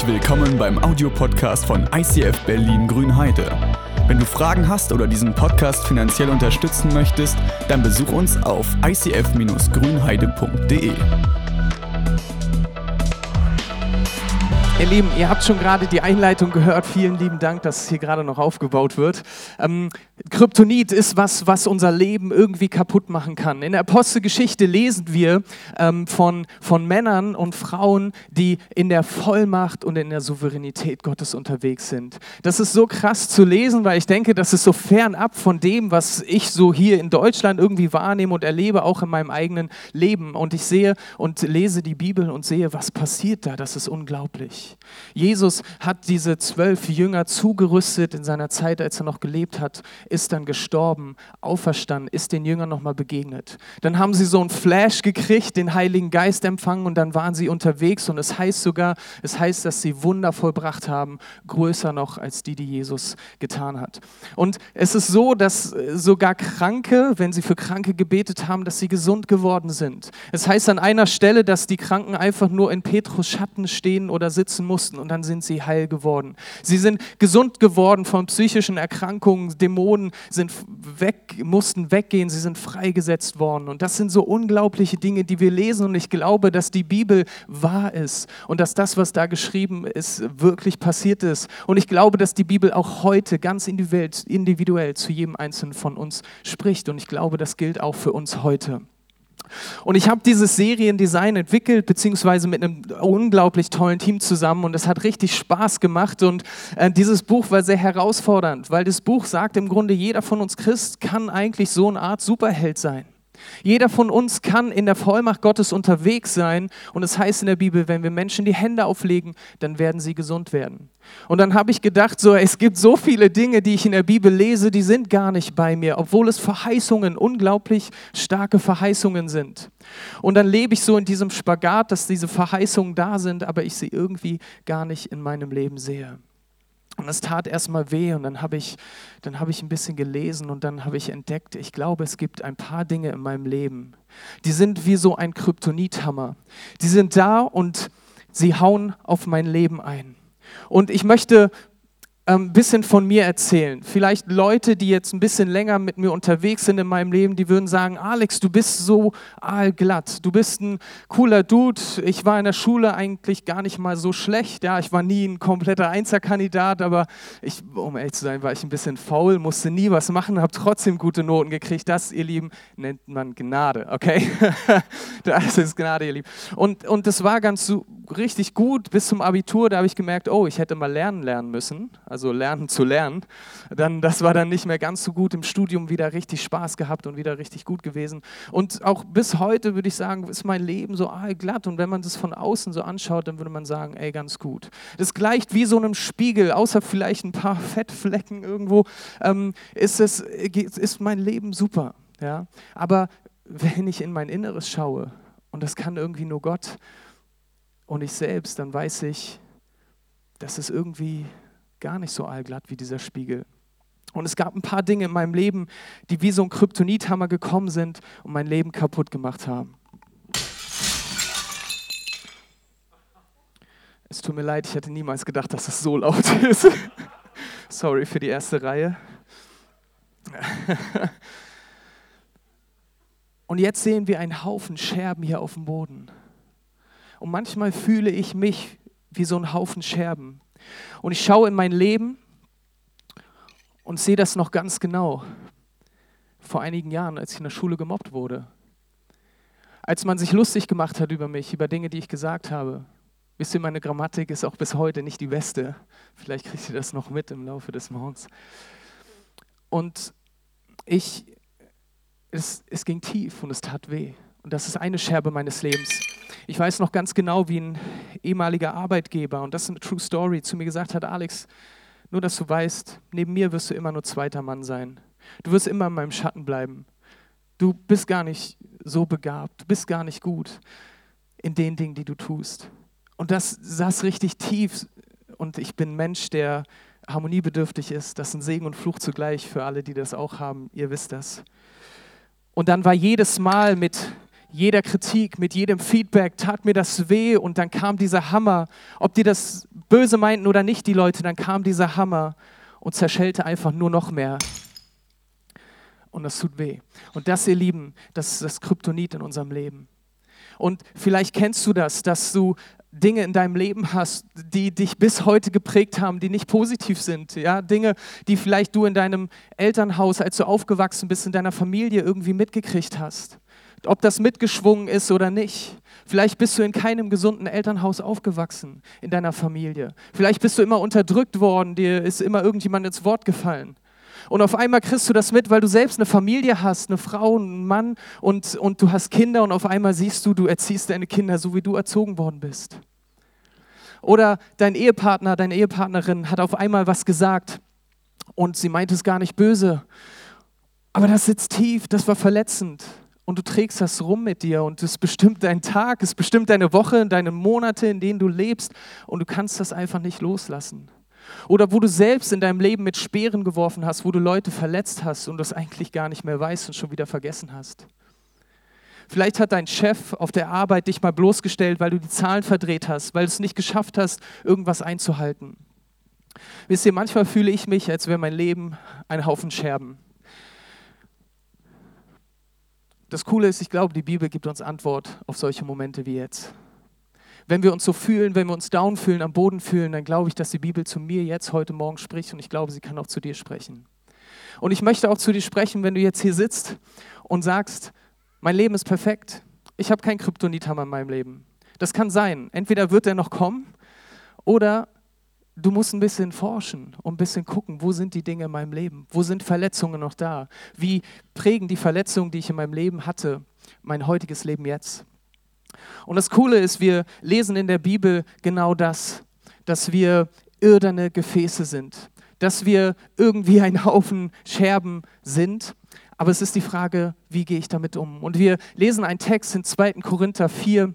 Herzlich willkommen beim Audiopodcast von ICF Berlin Grünheide. Wenn du Fragen hast oder diesen Podcast finanziell unterstützen möchtest, dann besuch uns auf icf-grünheide.de. Ihr Lieben, ihr habt schon gerade die Einleitung gehört. Vielen lieben Dank, dass hier gerade noch aufgebaut wird. Ähm, Kryptonit ist was, was unser Leben irgendwie kaputt machen kann. In der Apostelgeschichte lesen wir ähm, von, von Männern und Frauen, die in der Vollmacht und in der Souveränität Gottes unterwegs sind. Das ist so krass zu lesen, weil ich denke, das ist so fernab von dem, was ich so hier in Deutschland irgendwie wahrnehme und erlebe, auch in meinem eigenen Leben. Und ich sehe und lese die Bibel und sehe, was passiert da. Das ist unglaublich. Jesus hat diese zwölf Jünger zugerüstet in seiner Zeit, als er noch gelebt hat, ist dann gestorben, auferstanden, ist den Jüngern nochmal begegnet. Dann haben sie so einen Flash gekriegt, den Heiligen Geist empfangen und dann waren sie unterwegs und es heißt sogar, es heißt, dass sie Wunder vollbracht haben, größer noch als die, die Jesus getan hat. Und es ist so, dass sogar Kranke, wenn sie für Kranke gebetet haben, dass sie gesund geworden sind. Es heißt an einer Stelle, dass die Kranken einfach nur in Petrus Schatten stehen oder sitzen lassen mussten und dann sind sie heil geworden. Sie sind gesund geworden von psychischen Erkrankungen, Dämonen sind weg, mussten weggehen, sie sind freigesetzt worden. Und das sind so unglaubliche Dinge, die wir lesen und ich glaube, dass die Bibel wahr ist und dass das, was da geschrieben ist, wirklich passiert ist. Und ich glaube, dass die Bibel auch heute ganz individuell, individuell zu jedem Einzelnen von uns spricht. Und ich glaube, das gilt auch für uns heute. Und ich habe dieses Seriendesign entwickelt, beziehungsweise mit einem unglaublich tollen Team zusammen und es hat richtig Spaß gemacht und äh, dieses Buch war sehr herausfordernd, weil das Buch sagt im Grunde, jeder von uns Christ kann eigentlich so eine Art Superheld sein. Jeder von uns kann in der Vollmacht Gottes unterwegs sein und es heißt in der Bibel, wenn wir Menschen die Hände auflegen, dann werden sie gesund werden. Und dann habe ich gedacht, so es gibt so viele Dinge, die ich in der Bibel lese, die sind gar nicht bei mir, obwohl es Verheißungen, unglaublich starke Verheißungen sind. Und dann lebe ich so in diesem Spagat, dass diese Verheißungen da sind, aber ich sie irgendwie gar nicht in meinem Leben sehe. Und es tat erstmal weh und dann habe ich, hab ich ein bisschen gelesen und dann habe ich entdeckt, ich glaube, es gibt ein paar Dinge in meinem Leben, die sind wie so ein Kryptonithammer. Die sind da und sie hauen auf mein Leben ein. Und ich möchte ein ähm, bisschen von mir erzählen. Vielleicht Leute, die jetzt ein bisschen länger mit mir unterwegs sind in meinem Leben, die würden sagen, Alex, du bist so aalglatt, du bist ein cooler Dude. Ich war in der Schule eigentlich gar nicht mal so schlecht. Ja, ich war nie ein kompletter Einzelkandidat, aber ich, um ehrlich zu sein, war ich ein bisschen faul, musste nie was machen, habe trotzdem gute Noten gekriegt. Das, ihr Lieben, nennt man Gnade, okay? das ist Gnade, ihr Lieben. Und, und das war ganz richtig gut bis zum Abitur. Da habe ich gemerkt, oh, ich hätte mal lernen lernen müssen. Also lernen zu lernen. Dann, das war dann nicht mehr ganz so gut im Studium, wieder richtig Spaß gehabt und wieder richtig gut gewesen. Und auch bis heute würde ich sagen, ist mein Leben so glatt. Und wenn man das von außen so anschaut, dann würde man sagen, ey, ganz gut. Das gleicht wie so einem Spiegel, außer vielleicht ein paar Fettflecken irgendwo, ähm, ist, es, ist mein Leben super. Ja? Aber wenn ich in mein Inneres schaue, und das kann irgendwie nur Gott und ich selbst, dann weiß ich, dass es irgendwie gar nicht so allglatt wie dieser Spiegel. Und es gab ein paar Dinge in meinem Leben, die wie so ein Kryptonithammer gekommen sind und mein Leben kaputt gemacht haben. Es tut mir leid, ich hätte niemals gedacht, dass es so laut ist. Sorry für die erste Reihe. Und jetzt sehen wir einen Haufen Scherben hier auf dem Boden. Und manchmal fühle ich mich wie so ein Haufen Scherben. Und ich schaue in mein Leben und sehe das noch ganz genau. Vor einigen Jahren, als ich in der Schule gemobbt wurde. Als man sich lustig gemacht hat über mich, über Dinge, die ich gesagt habe. Wisst ihr, meine Grammatik ist auch bis heute nicht die beste. Vielleicht kriegt ihr das noch mit im Laufe des Morgens. Und ich, es, es ging tief und es tat weh. Und das ist eine Scherbe meines Lebens. Ich weiß noch ganz genau, wie ein ehemaliger Arbeitgeber, und das ist eine True Story, zu mir gesagt hat, Alex, nur dass du weißt, neben mir wirst du immer nur zweiter Mann sein. Du wirst immer in meinem Schatten bleiben. Du bist gar nicht so begabt, du bist gar nicht gut in den Dingen, die du tust. Und das saß richtig tief. Und ich bin Mensch, der harmoniebedürftig ist. Das ein Segen und Fluch zugleich für alle, die das auch haben. Ihr wisst das. Und dann war jedes Mal mit jeder Kritik, mit jedem Feedback tat mir das weh und dann kam dieser Hammer. Ob die das böse meinten oder nicht, die Leute, dann kam dieser Hammer und zerschellte einfach nur noch mehr. Und das tut weh. Und das, ihr Lieben, das ist das Kryptonit in unserem Leben. Und vielleicht kennst du das, dass du Dinge in deinem Leben hast, die dich bis heute geprägt haben, die nicht positiv sind. Ja? Dinge, die vielleicht du in deinem Elternhaus, als du aufgewachsen bist, in deiner Familie irgendwie mitgekriegt hast. Ob das mitgeschwungen ist oder nicht. Vielleicht bist du in keinem gesunden Elternhaus aufgewachsen in deiner Familie. Vielleicht bist du immer unterdrückt worden, dir ist immer irgendjemand ins Wort gefallen. Und auf einmal kriegst du das mit, weil du selbst eine Familie hast, eine Frau, einen Mann und, und du hast Kinder und auf einmal siehst du, du erziehst deine Kinder so, wie du erzogen worden bist. Oder dein Ehepartner, deine Ehepartnerin hat auf einmal was gesagt und sie meint es gar nicht böse. Aber das sitzt tief, das war verletzend. Und du trägst das rum mit dir und es bestimmt deinen Tag, es bestimmt deine Woche, deine Monate, in denen du lebst und du kannst das einfach nicht loslassen. Oder wo du selbst in deinem Leben mit Speeren geworfen hast, wo du Leute verletzt hast und das eigentlich gar nicht mehr weißt und schon wieder vergessen hast. Vielleicht hat dein Chef auf der Arbeit dich mal bloßgestellt, weil du die Zahlen verdreht hast, weil du es nicht geschafft hast, irgendwas einzuhalten. Wisst ihr, manchmal fühle ich mich, als wäre mein Leben ein Haufen Scherben. Das Coole ist, ich glaube, die Bibel gibt uns Antwort auf solche Momente wie jetzt wenn wir uns so fühlen, wenn wir uns down fühlen, am Boden fühlen, dann glaube ich, dass die Bibel zu mir jetzt heute Morgen spricht und ich glaube, sie kann auch zu dir sprechen. Und ich möchte auch zu dir sprechen, wenn du jetzt hier sitzt und sagst, mein Leben ist perfekt, ich habe keinen Kryptonithammer in meinem Leben. Das kann sein. Entweder wird er noch kommen oder du musst ein bisschen forschen und ein bisschen gucken, wo sind die Dinge in meinem Leben? Wo sind Verletzungen noch da? Wie prägen die Verletzungen, die ich in meinem Leben hatte, mein heutiges Leben jetzt? Und das Coole ist, wir lesen in der Bibel genau das, dass wir irdene Gefäße sind, dass wir irgendwie ein Haufen Scherben sind. Aber es ist die Frage, wie gehe ich damit um? Und wir lesen einen Text in 2. Korinther 4,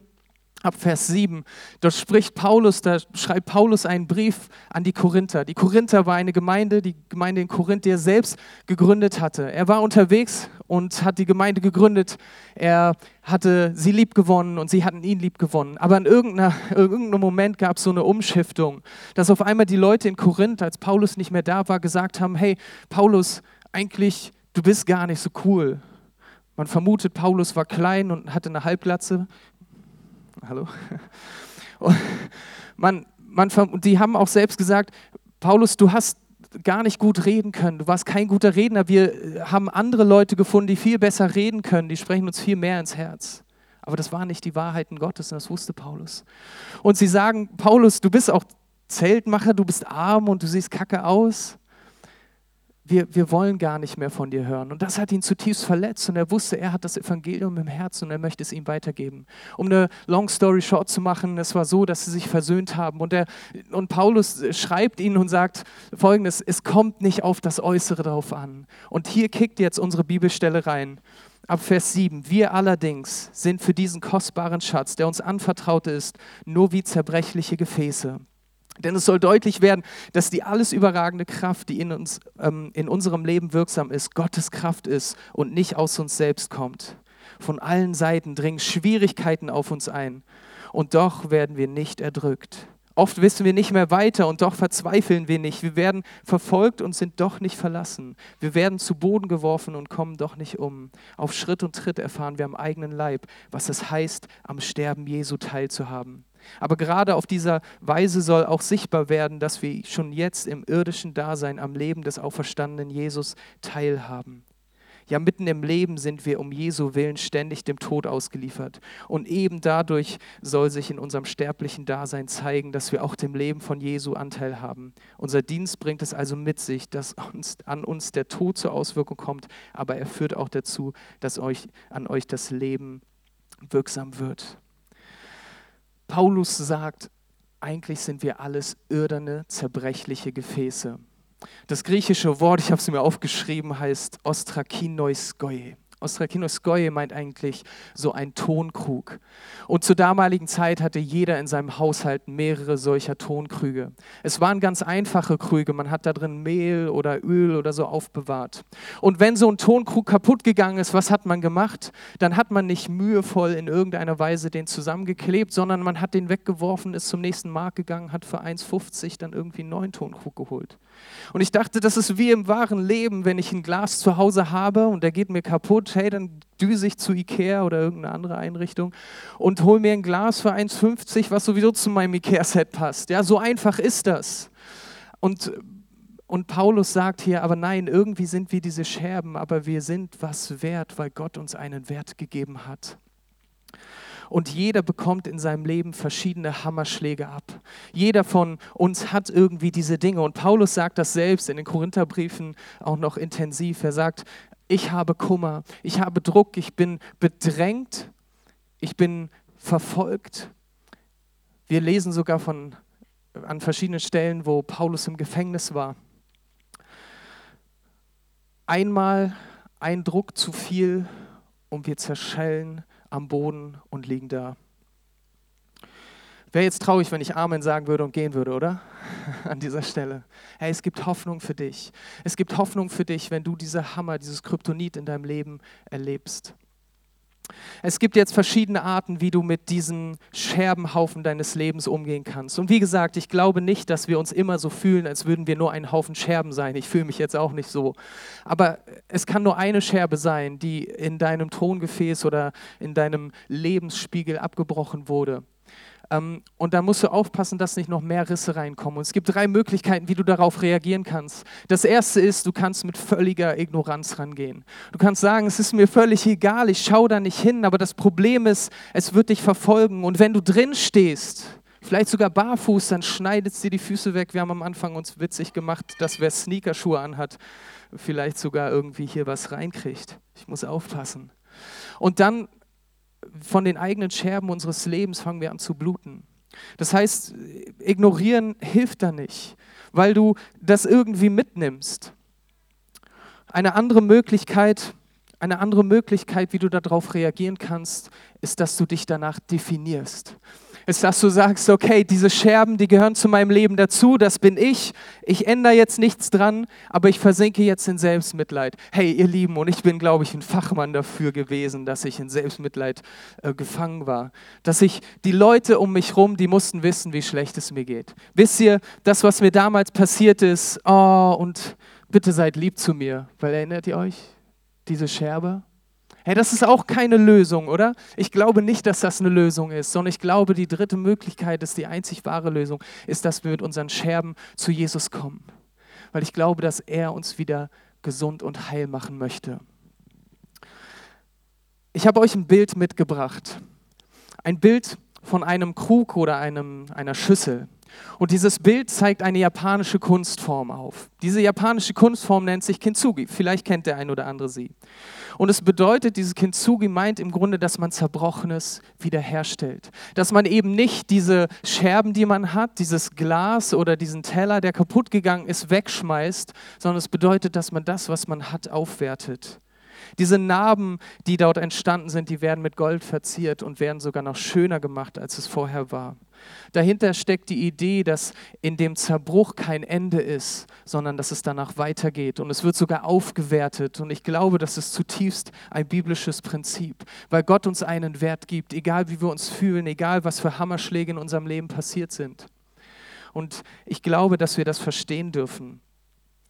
ab Vers 7. Dort spricht Paulus, da schreibt Paulus einen Brief an die Korinther. Die Korinther war eine Gemeinde, die Gemeinde in Korinth, die er selbst gegründet hatte. Er war unterwegs und hat die Gemeinde gegründet. Er hatte sie lieb gewonnen und sie hatten ihn lieb gewonnen. Aber in irgendeinem Moment gab es so eine Umschiftung, dass auf einmal die Leute in Korinth, als Paulus nicht mehr da war, gesagt haben, hey Paulus, eigentlich, du bist gar nicht so cool. Man vermutet, Paulus war klein und hatte eine Halbglatze, hallo? Und man, man, die haben auch selbst gesagt, Paulus, du hast gar nicht gut reden können, du warst kein guter Redner. Wir haben andere Leute gefunden, die viel besser reden können, die sprechen uns viel mehr ins Herz. Aber das waren nicht die Wahrheiten Gottes und das wusste Paulus. Und sie sagen, Paulus, du bist auch Zeltmacher, du bist arm und du siehst kacke aus wir, wir wollen gar nicht mehr von dir hören. Und das hat ihn zutiefst verletzt und er wusste, er hat das Evangelium im Herzen und er möchte es ihm weitergeben. Um eine Long Story Short zu machen, es war so, dass sie sich versöhnt haben. Und, er, und Paulus schreibt ihnen und sagt folgendes, es kommt nicht auf das Äußere drauf an. Und hier kickt jetzt unsere Bibelstelle rein. Ab Vers 7. Wir allerdings sind für diesen kostbaren Schatz, der uns anvertraut ist, nur wie zerbrechliche Gefäße denn es soll deutlich werden, dass die alles überragende Kraft, die in, uns, ähm, in unserem Leben wirksam ist, Gottes Kraft ist und nicht aus uns selbst kommt. Von allen Seiten dringen Schwierigkeiten auf uns ein und doch werden wir nicht erdrückt. Oft wissen wir nicht mehr weiter und doch verzweifeln wir nicht. Wir werden verfolgt und sind doch nicht verlassen. Wir werden zu Boden geworfen und kommen doch nicht um. Auf Schritt und Tritt erfahren wir am eigenen Leib, was es heißt, am Sterben Jesu teilzuhaben. Aber gerade auf dieser Weise soll auch sichtbar werden, dass wir schon jetzt im irdischen Dasein am Leben des auferstandenen Jesus teilhaben. Ja, mitten im Leben sind wir um Jesu Willen ständig dem Tod ausgeliefert. Und eben dadurch soll sich in unserem sterblichen Dasein zeigen, dass wir auch dem Leben von Jesu Anteil haben. Unser Dienst bringt es also mit sich, dass uns, an uns der Tod zur Auswirkung kommt, aber er führt auch dazu, dass euch, an euch das Leben wirksam wird. Paulus sagt, eigentlich sind wir alles irdene, zerbrechliche Gefäße. Das griechische Wort, ich habe es mir aufgeschrieben, heißt ostrakinois goye. Ostrakinoskoje meint eigentlich so ein Tonkrug. Und zur damaligen Zeit hatte jeder in seinem Haushalt mehrere solcher Tonkrüge. Es waren ganz einfache Krüge, man hat da drin Mehl oder Öl oder so aufbewahrt. Und wenn so ein Tonkrug kaputt gegangen ist, was hat man gemacht? Dann hat man nicht mühevoll in irgendeiner Weise den zusammengeklebt, sondern man hat den weggeworfen, ist zum nächsten Markt gegangen, hat für 1,50 dann irgendwie einen neuen Tonkrug geholt. Und ich dachte, das ist wie im wahren Leben, wenn ich ein Glas zu Hause habe und der geht mir kaputt, hey, dann düse ich zu Ikea oder irgendeine andere Einrichtung und hole mir ein Glas für 1,50, was sowieso zu meinem Ikea-Set passt. Ja, so einfach ist das. Und, und Paulus sagt hier, aber nein, irgendwie sind wir diese Scherben, aber wir sind was wert, weil Gott uns einen Wert gegeben hat. Und jeder bekommt in seinem Leben verschiedene Hammerschläge ab. Jeder von uns hat irgendwie diese Dinge. Und Paulus sagt das selbst in den Korintherbriefen auch noch intensiv. Er sagt, ich habe Kummer, ich habe Druck, ich bin bedrängt, ich bin verfolgt. Wir lesen sogar von, an verschiedenen Stellen, wo Paulus im Gefängnis war. Einmal ein Druck zu viel und wir zerschellen am Boden und liegen da. Wäre jetzt traurig, wenn ich Amen sagen würde und gehen würde, oder? An dieser Stelle. Hey, es gibt Hoffnung für dich. Es gibt Hoffnung für dich, wenn du diese Hammer, dieses Kryptonit in deinem Leben erlebst. Es gibt jetzt verschiedene Arten, wie du mit diesen Scherbenhaufen deines Lebens umgehen kannst. Und wie gesagt, ich glaube nicht, dass wir uns immer so fühlen, als würden wir nur ein Haufen Scherben sein. Ich fühle mich jetzt auch nicht so. Aber es kann nur eine Scherbe sein, die in deinem Throngefäß oder in deinem Lebensspiegel abgebrochen wurde. Ähm, und da musst du aufpassen, dass nicht noch mehr Risse reinkommen. Und es gibt drei Möglichkeiten, wie du darauf reagieren kannst. Das erste ist, du kannst mit völliger Ignoranz rangehen. Du kannst sagen, es ist mir völlig egal, ich schaue da nicht hin, aber das Problem ist, es wird dich verfolgen. Und wenn du drin stehst, vielleicht sogar barfuß, dann schneidet es dir die Füße weg. Wir haben am Anfang uns witzig gemacht, dass wer Sneakerschuhe anhat, vielleicht sogar irgendwie hier was reinkriegt. Ich muss aufpassen. Und dann von den eigenen Scherben unseres Lebens fangen wir an zu bluten. Das heißt, ignorieren hilft da nicht, weil du das irgendwie mitnimmst. Eine andere Möglichkeit, eine andere Möglichkeit, wie du darauf reagieren kannst, ist, dass du dich danach definierst ist, dass du sagst, okay, diese Scherben, die gehören zu meinem Leben dazu, das bin ich, ich ändere jetzt nichts dran, aber ich versinke jetzt in Selbstmitleid. Hey, ihr Lieben, und ich bin, glaube ich, ein Fachmann dafür gewesen, dass ich in Selbstmitleid äh, gefangen war. Dass ich, die Leute um mich rum, die mussten wissen, wie schlecht es mir geht. Wisst ihr, das, was mir damals passiert ist, oh, und bitte seid lieb zu mir, weil erinnert ihr euch? Diese Scherbe? Hey, das ist auch keine Lösung, oder? Ich glaube nicht, dass das eine Lösung ist, sondern ich glaube, die dritte Möglichkeit ist die einzig wahre Lösung, ist, dass wir mit unseren Scherben zu Jesus kommen. Weil ich glaube, dass er uns wieder gesund und heil machen möchte. Ich habe euch ein Bild mitgebracht. Ein Bild von einem Krug oder einem, einer Schüssel. Und dieses Bild zeigt eine japanische Kunstform auf. Diese japanische Kunstform nennt sich Kintsugi. Vielleicht kennt der ein oder andere sie. Und es bedeutet, dieses Kintsugi meint im Grunde, dass man Zerbrochenes wiederherstellt. Dass man eben nicht diese Scherben, die man hat, dieses Glas oder diesen Teller, der kaputt gegangen ist, wegschmeißt, sondern es bedeutet, dass man das, was man hat, aufwertet. Diese Narben, die dort entstanden sind, die werden mit Gold verziert und werden sogar noch schöner gemacht, als es vorher war. Dahinter steckt die Idee, dass in dem Zerbruch kein Ende ist, sondern dass es danach weitergeht. Und es wird sogar aufgewertet. Und ich glaube, das ist zutiefst ein biblisches Prinzip, weil Gott uns einen Wert gibt, egal wie wir uns fühlen, egal was für Hammerschläge in unserem Leben passiert sind. Und ich glaube, dass wir das verstehen dürfen.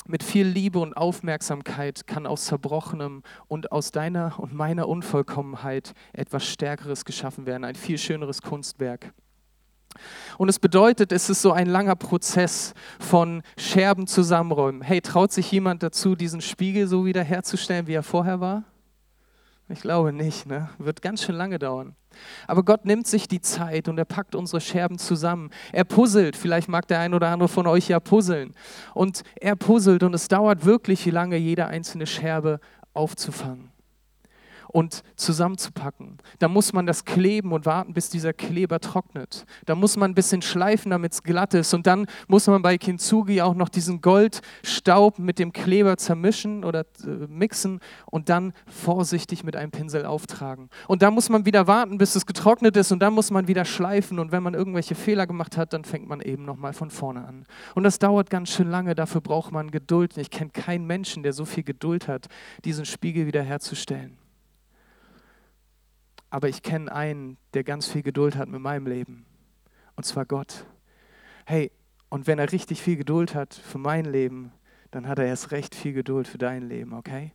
Mit viel Liebe und Aufmerksamkeit kann aus Zerbrochenem und aus deiner und meiner Unvollkommenheit etwas Stärkeres geschaffen werden, ein viel schöneres Kunstwerk. Und es bedeutet, es ist so ein langer Prozess von Scherben zusammenräumen. Hey, traut sich jemand dazu, diesen Spiegel so wieder herzustellen, wie er vorher war? Ich glaube nicht, ne? Wird ganz schön lange dauern. Aber Gott nimmt sich die Zeit und er packt unsere Scherben zusammen. Er puzzelt, vielleicht mag der ein oder andere von euch ja puzzeln. Und er puzzelt und es dauert wirklich lange, jede einzelne Scherbe aufzufangen. Und zusammenzupacken. Da muss man das kleben und warten, bis dieser Kleber trocknet. Da muss man ein bisschen schleifen, damit es glatt ist. Und dann muss man bei Kintsugi auch noch diesen Goldstaub mit dem Kleber zermischen oder äh, mixen und dann vorsichtig mit einem Pinsel auftragen. Und da muss man wieder warten, bis es getrocknet ist und dann muss man wieder schleifen. Und wenn man irgendwelche Fehler gemacht hat, dann fängt man eben nochmal von vorne an. Und das dauert ganz schön lange, dafür braucht man Geduld. Ich kenne keinen Menschen, der so viel Geduld hat, diesen Spiegel wiederherzustellen. Aber ich kenne einen, der ganz viel Geduld hat mit meinem Leben. Und zwar Gott. Hey, und wenn er richtig viel Geduld hat für mein Leben, dann hat er erst recht viel Geduld für dein Leben, okay?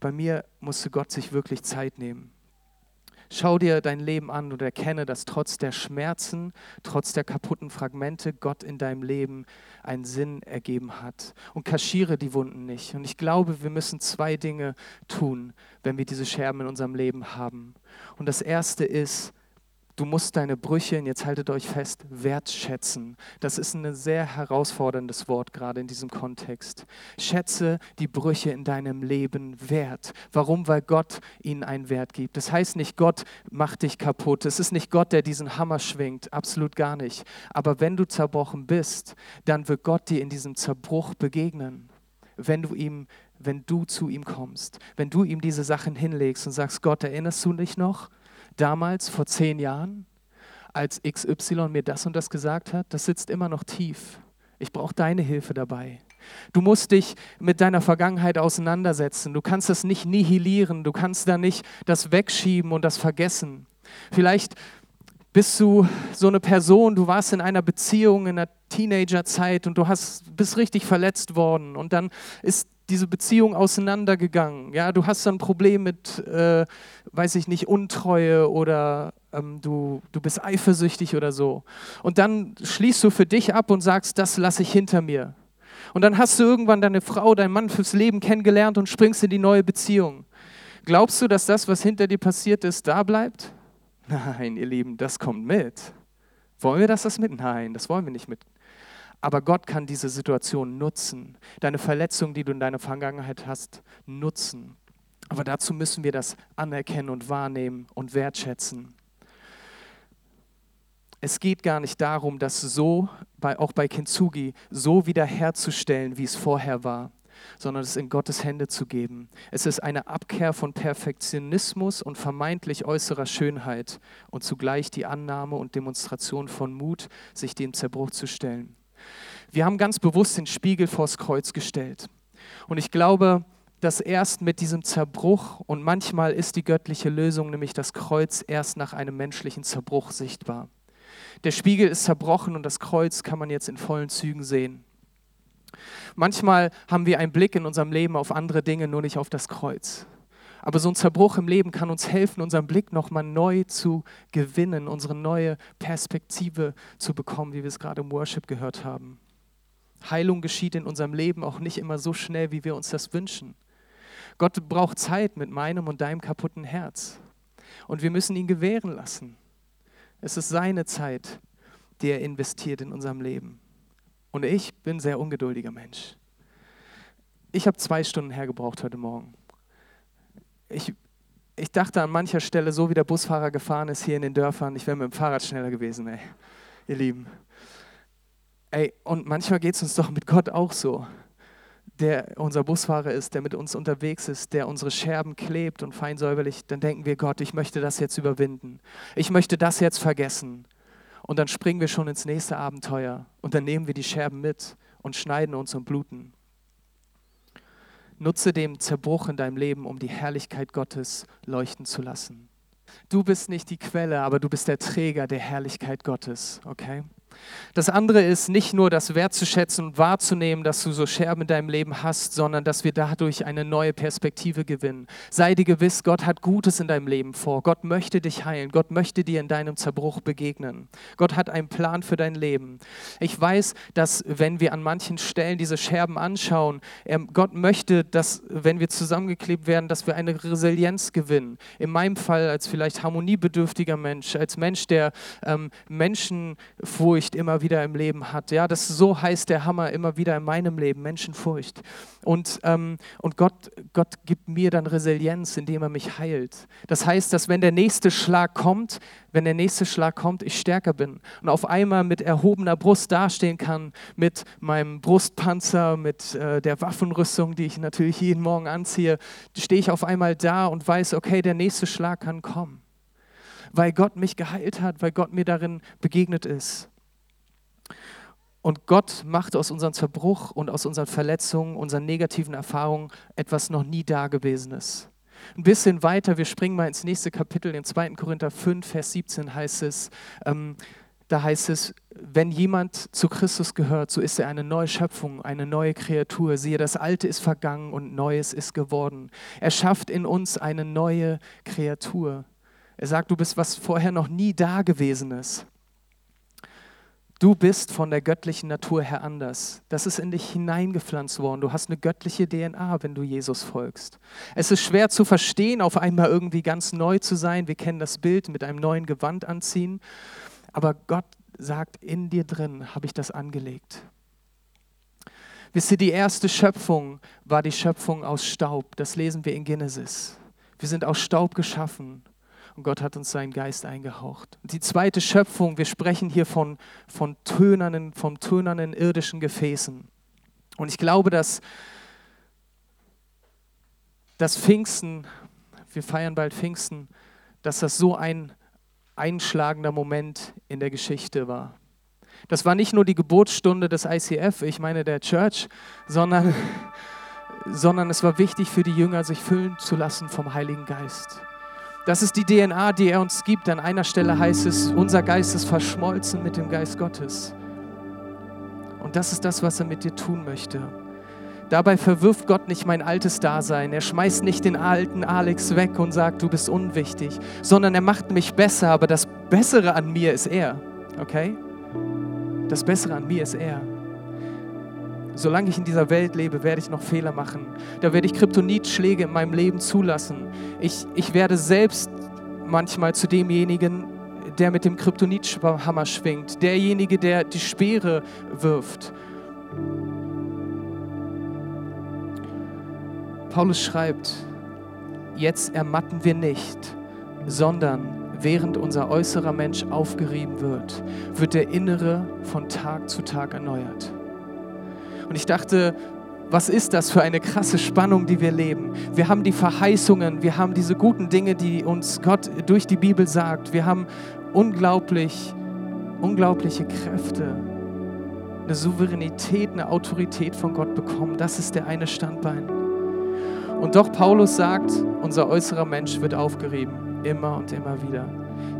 Bei mir musste Gott sich wirklich Zeit nehmen. Schau dir dein Leben an und erkenne, dass trotz der Schmerzen, trotz der kaputten Fragmente Gott in deinem Leben einen Sinn ergeben hat. Und kaschiere die Wunden nicht. Und ich glaube, wir müssen zwei Dinge tun, wenn wir diese Scherben in unserem Leben haben. Und das erste ist, Du musst deine Brüche, und jetzt haltet euch fest, wertschätzen. Das ist ein sehr herausforderndes Wort gerade in diesem Kontext. Schätze die Brüche in deinem Leben wert. Warum? Weil Gott ihnen einen Wert gibt. Das heißt nicht, Gott macht dich kaputt. Es ist nicht Gott, der diesen Hammer schwingt. Absolut gar nicht. Aber wenn du zerbrochen bist, dann wird Gott dir in diesem Zerbruch begegnen. Wenn du ihm wenn du zu ihm kommst, wenn du ihm diese Sachen hinlegst und sagst, Gott, erinnerst du dich noch? Damals, vor zehn Jahren, als XY mir das und das gesagt hat, das sitzt immer noch tief. Ich brauche deine Hilfe dabei. Du musst dich mit deiner Vergangenheit auseinandersetzen. Du kannst das nicht nihilieren. Du kannst da nicht das wegschieben und das vergessen. Vielleicht bist du so eine Person, du warst in einer Beziehung in der Teenagerzeit und du hast, bist richtig verletzt worden und dann ist diese Beziehung auseinandergegangen. Ja, du hast dann ein Problem mit, äh, weiß ich nicht, Untreue oder ähm, du, du bist eifersüchtig oder so. Und dann schließt du für dich ab und sagst, das lasse ich hinter mir. Und dann hast du irgendwann deine Frau, deinen Mann fürs Leben kennengelernt und springst in die neue Beziehung. Glaubst du, dass das, was hinter dir passiert ist, da bleibt? Nein, ihr Lieben, das kommt mit. Wollen wir, dass das mit? Nein, das wollen wir nicht mit. Aber Gott kann diese Situation nutzen, deine Verletzung, die du in deiner Vergangenheit hast, nutzen. Aber dazu müssen wir das anerkennen und wahrnehmen und wertschätzen. Es geht gar nicht darum, das so, bei, auch bei Kintsugi, so wiederherzustellen, wie es vorher war, sondern es in Gottes Hände zu geben. Es ist eine Abkehr von Perfektionismus und vermeintlich äußerer Schönheit und zugleich die Annahme und Demonstration von Mut, sich dem Zerbruch zu stellen. Wir haben ganz bewusst den Spiegel vors Kreuz gestellt. Und ich glaube, dass erst mit diesem Zerbruch und manchmal ist die göttliche Lösung, nämlich das Kreuz, erst nach einem menschlichen Zerbruch sichtbar. Der Spiegel ist zerbrochen und das Kreuz kann man jetzt in vollen Zügen sehen. Manchmal haben wir einen Blick in unserem Leben auf andere Dinge, nur nicht auf das Kreuz. Aber so ein Zerbruch im Leben kann uns helfen, unseren Blick nochmal neu zu gewinnen, unsere neue Perspektive zu bekommen, wie wir es gerade im Worship gehört haben. Heilung geschieht in unserem Leben auch nicht immer so schnell, wie wir uns das wünschen. Gott braucht Zeit mit meinem und deinem kaputten Herz. Und wir müssen ihn gewähren lassen. Es ist seine Zeit, die er investiert in unserem Leben. Und ich bin ein sehr ungeduldiger Mensch. Ich habe zwei Stunden hergebraucht heute Morgen ich, ich dachte an mancher Stelle, so wie der Busfahrer gefahren ist hier in den Dörfern, ich wäre mit dem Fahrrad schneller gewesen, ey. Ihr Lieben. Ey, und manchmal geht es uns doch mit Gott auch so. Der unser Busfahrer ist, der mit uns unterwegs ist, der unsere Scherben klebt und fein säuberlich, dann denken wir, Gott, ich möchte das jetzt überwinden. Ich möchte das jetzt vergessen. Und dann springen wir schon ins nächste Abenteuer und dann nehmen wir die Scherben mit und schneiden uns und bluten. Nutze den Zerbruch in deinem Leben, um die Herrlichkeit Gottes leuchten zu lassen. Du bist nicht die Quelle, aber du bist der Träger der Herrlichkeit Gottes, okay? Das andere ist nicht nur das wertzuschätzen und wahrzunehmen, dass du so Scherben in deinem Leben hast, sondern dass wir dadurch eine neue Perspektive gewinnen. Sei dir gewiss, Gott hat Gutes in deinem Leben vor. Gott möchte dich heilen. Gott möchte dir in deinem Zerbruch begegnen. Gott hat einen Plan für dein Leben. Ich weiß, dass wenn wir an manchen Stellen diese Scherben anschauen, Gott möchte, dass wenn wir zusammengeklebt werden, dass wir eine Resilienz gewinnen. In meinem Fall als vielleicht harmoniebedürftiger Mensch, als Mensch, der ähm, Menschen furcht Menschenfurcht immer wieder im Leben hat. Ja, das so heißt der Hammer immer wieder in meinem Leben, Menschenfurcht. Und, ähm, und Gott, Gott gibt mir dann Resilienz, indem er mich heilt. Das heißt, dass wenn der nächste Schlag kommt, wenn der nächste Schlag kommt, ich stärker bin und auf einmal mit erhobener Brust dastehen kann, mit meinem Brustpanzer, mit äh, der Waffenrüstung, die ich natürlich jeden Morgen anziehe, stehe ich auf einmal da und weiß, okay, der nächste Schlag kann kommen weil Gott mich geheilt hat, weil Gott mir darin begegnet ist. Und Gott macht aus unserem Zerbruch und aus unseren Verletzungen, unseren negativen Erfahrungen etwas noch nie Dagewesenes. Ein bisschen weiter, wir springen mal ins nächste Kapitel, in 2. Korinther 5, Vers 17 heißt es, ähm, da heißt es, wenn jemand zu Christus gehört, so ist er eine neue Schöpfung, eine neue Kreatur. Siehe, das Alte ist vergangen und Neues ist geworden. Er schafft in uns eine neue Kreatur. Er sagt, du bist was vorher noch nie Dagewesenes. Du bist von der göttlichen Natur her anders. Das ist in dich hineingepflanzt worden. Du hast eine göttliche DNA, wenn du Jesus folgst. Es ist schwer zu verstehen, auf einmal irgendwie ganz neu zu sein. Wir kennen das Bild mit einem neuen Gewand anziehen. Aber Gott sagt, in dir drin habe ich das angelegt. Wisst ihr, die erste Schöpfung war die Schöpfung aus Staub. Das lesen wir in Genesis. Wir sind aus Staub geschaffen und Gott hat uns seinen Geist eingehaucht. Die zweite Schöpfung, wir sprechen hier von, von tönernen, vom tönernen irdischen Gefäßen. Und ich glaube, dass das Pfingsten, wir feiern bald Pfingsten, dass das so ein einschlagender Moment in der Geschichte war. Das war nicht nur die Geburtsstunde des ICF, ich meine der Church, sondern, sondern es war wichtig für die Jünger, sich füllen zu lassen vom Heiligen Geist. Das ist die DNA, die er uns gibt. An einer Stelle heißt es, unser Geist ist verschmolzen mit dem Geist Gottes. Und das ist das, was er mit dir tun möchte. Dabei verwirft Gott nicht mein altes Dasein. Er schmeißt nicht den alten Alex weg und sagt, du bist unwichtig, sondern er macht mich besser. Aber das Bessere an mir ist er. Okay? Das Bessere an mir ist er. Solange ich in dieser Welt lebe, werde ich noch Fehler machen. Da werde ich Kryptonitschläge in meinem Leben zulassen. Ich, ich werde selbst manchmal zu demjenigen, der mit dem Kryptonithammer schwingt, derjenige, der die Speere wirft. Paulus schreibt, jetzt ermatten wir nicht, sondern während unser äußerer Mensch aufgerieben wird, wird der innere von Tag zu Tag erneuert. Und ich dachte, was ist das für eine krasse Spannung, die wir leben? Wir haben die Verheißungen, wir haben diese guten Dinge, die uns Gott durch die Bibel sagt. Wir haben unglaublich, unglaubliche Kräfte, eine Souveränität, eine Autorität von Gott bekommen. Das ist der eine Standbein. Und doch Paulus sagt, unser äußerer Mensch wird aufgerieben, immer und immer wieder.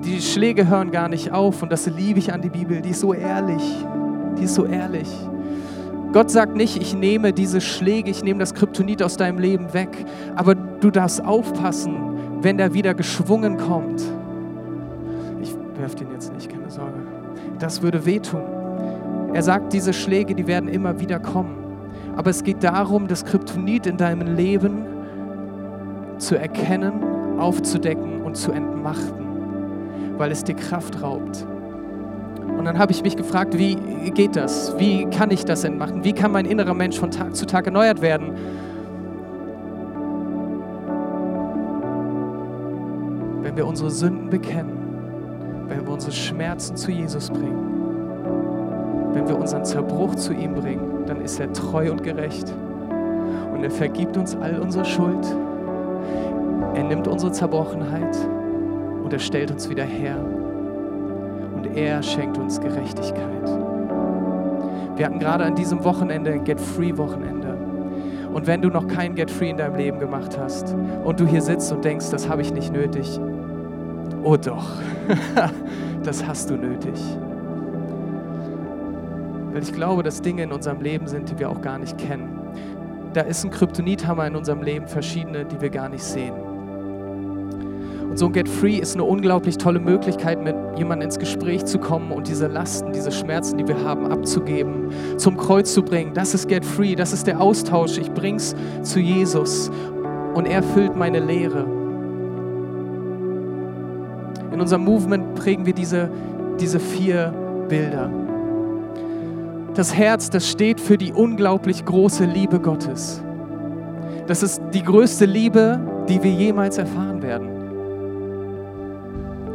Die Schläge hören gar nicht auf und das liebe ich an die Bibel. Die ist so ehrlich, die ist so ehrlich. Gott sagt nicht, ich nehme diese Schläge, ich nehme das Kryptonit aus deinem Leben weg, aber du darfst aufpassen, wenn der wieder geschwungen kommt. Ich werfe den jetzt nicht, keine Sorge. Das würde wehtun. Er sagt, diese Schläge, die werden immer wieder kommen. Aber es geht darum, das Kryptonit in deinem Leben zu erkennen, aufzudecken und zu entmachten, weil es dir Kraft raubt. Und dann habe ich mich gefragt, wie geht das? Wie kann ich das denn machen? Wie kann mein innerer Mensch von Tag zu Tag erneuert werden? Wenn wir unsere Sünden bekennen, wenn wir unsere Schmerzen zu Jesus bringen, wenn wir unseren Zerbruch zu ihm bringen, dann ist er treu und gerecht. Und er vergibt uns all unsere Schuld. Er nimmt unsere Zerbrochenheit und er stellt uns wieder her er schenkt uns Gerechtigkeit. Wir hatten gerade an diesem Wochenende ein Get Free Wochenende. Und wenn du noch kein Get Free in deinem Leben gemacht hast und du hier sitzt und denkst, das habe ich nicht nötig, oh doch, das hast du nötig. Weil ich glaube, dass Dinge in unserem Leben sind, die wir auch gar nicht kennen. Da ist ein Kryptonithammer in unserem Leben, verschiedene, die wir gar nicht sehen. Und so ein Get Free ist eine unglaublich tolle Möglichkeit, mit jemandem ins Gespräch zu kommen und diese Lasten, diese Schmerzen, die wir haben, abzugeben, zum Kreuz zu bringen. Das ist Get Free, das ist der Austausch. Ich bring's zu Jesus und er füllt meine Leere. In unserem Movement prägen wir diese, diese vier Bilder. Das Herz, das steht für die unglaublich große Liebe Gottes. Das ist die größte Liebe, die wir jemals erfahren werden.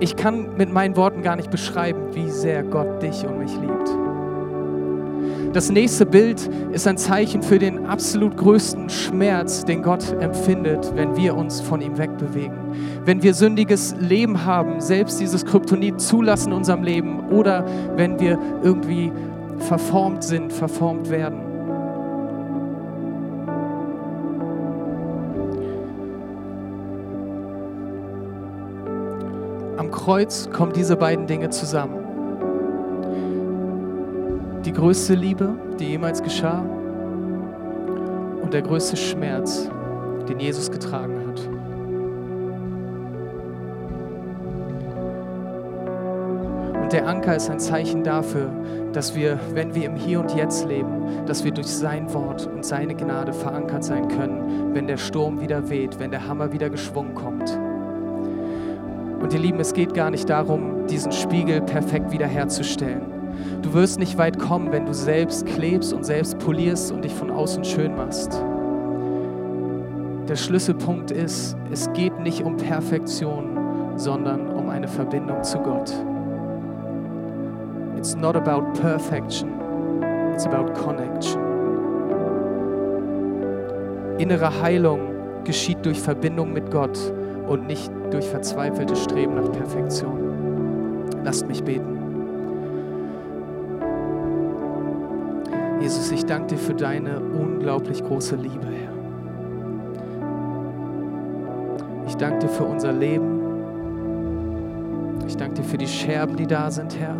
Ich kann mit meinen Worten gar nicht beschreiben, wie sehr Gott dich und mich liebt. Das nächste Bild ist ein Zeichen für den absolut größten Schmerz, den Gott empfindet, wenn wir uns von ihm wegbewegen. Wenn wir sündiges Leben haben, selbst dieses Kryptonit zulassen in unserem Leben oder wenn wir irgendwie verformt sind, verformt werden. Am Kreuz kommen diese beiden Dinge zusammen die größte Liebe, die jemals geschah und der größte Schmerz, den Jesus getragen hat. Und der Anker ist ein Zeichen dafür, dass wir, wenn wir im Hier und Jetzt leben, dass wir durch sein Wort und seine Gnade verankert sein können, wenn der Sturm wieder weht, wenn der Hammer wieder geschwungen kommt. Und ihr Lieben, es geht gar nicht darum, diesen Spiegel perfekt wiederherzustellen. Du wirst nicht weit kommen, wenn du selbst klebst und selbst polierst und dich von außen schön machst. Der Schlüsselpunkt ist, es geht nicht um Perfektion, sondern um eine Verbindung zu Gott. It's not about perfection, it's about connection. Innere Heilung geschieht durch Verbindung mit Gott und nicht durch verzweifelte Streben nach Perfektion. Lasst mich beten. Jesus, ich danke dir für deine unglaublich große Liebe, Herr. Ich danke dir für unser Leben. Ich danke dir für die Scherben, die da sind, Herr.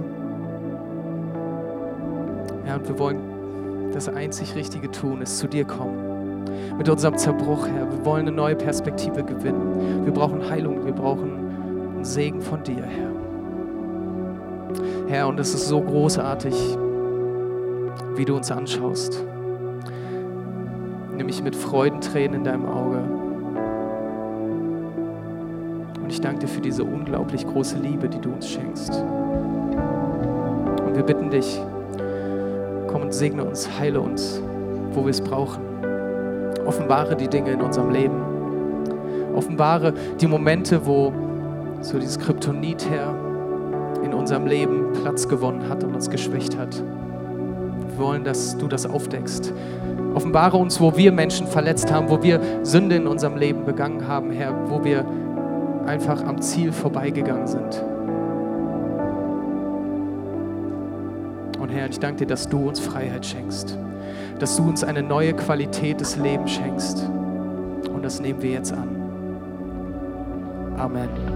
Ja, und wir wollen das einzig Richtige tun, ist zu dir kommen. Mit unserem Zerbruch, Herr. Wir wollen eine neue Perspektive gewinnen. Wir brauchen Heilung, wir brauchen einen Segen von dir, Herr. Herr, und es ist so großartig, wie du uns anschaust. Nämlich mit Freudentränen in deinem Auge. Und ich danke dir für diese unglaublich große Liebe, die du uns schenkst. Und wir bitten dich, komm und segne uns, heile uns, wo wir es brauchen. Offenbare die Dinge in unserem Leben. Offenbare die Momente, wo so dieses Kryptonit her in unserem Leben Platz gewonnen hat und uns geschwächt hat wollen, dass du das aufdeckst. Offenbare uns, wo wir Menschen verletzt haben, wo wir Sünde in unserem Leben begangen haben, Herr, wo wir einfach am Ziel vorbeigegangen sind. Und Herr, ich danke dir, dass du uns Freiheit schenkst, dass du uns eine neue Qualität des Lebens schenkst. Und das nehmen wir jetzt an. Amen.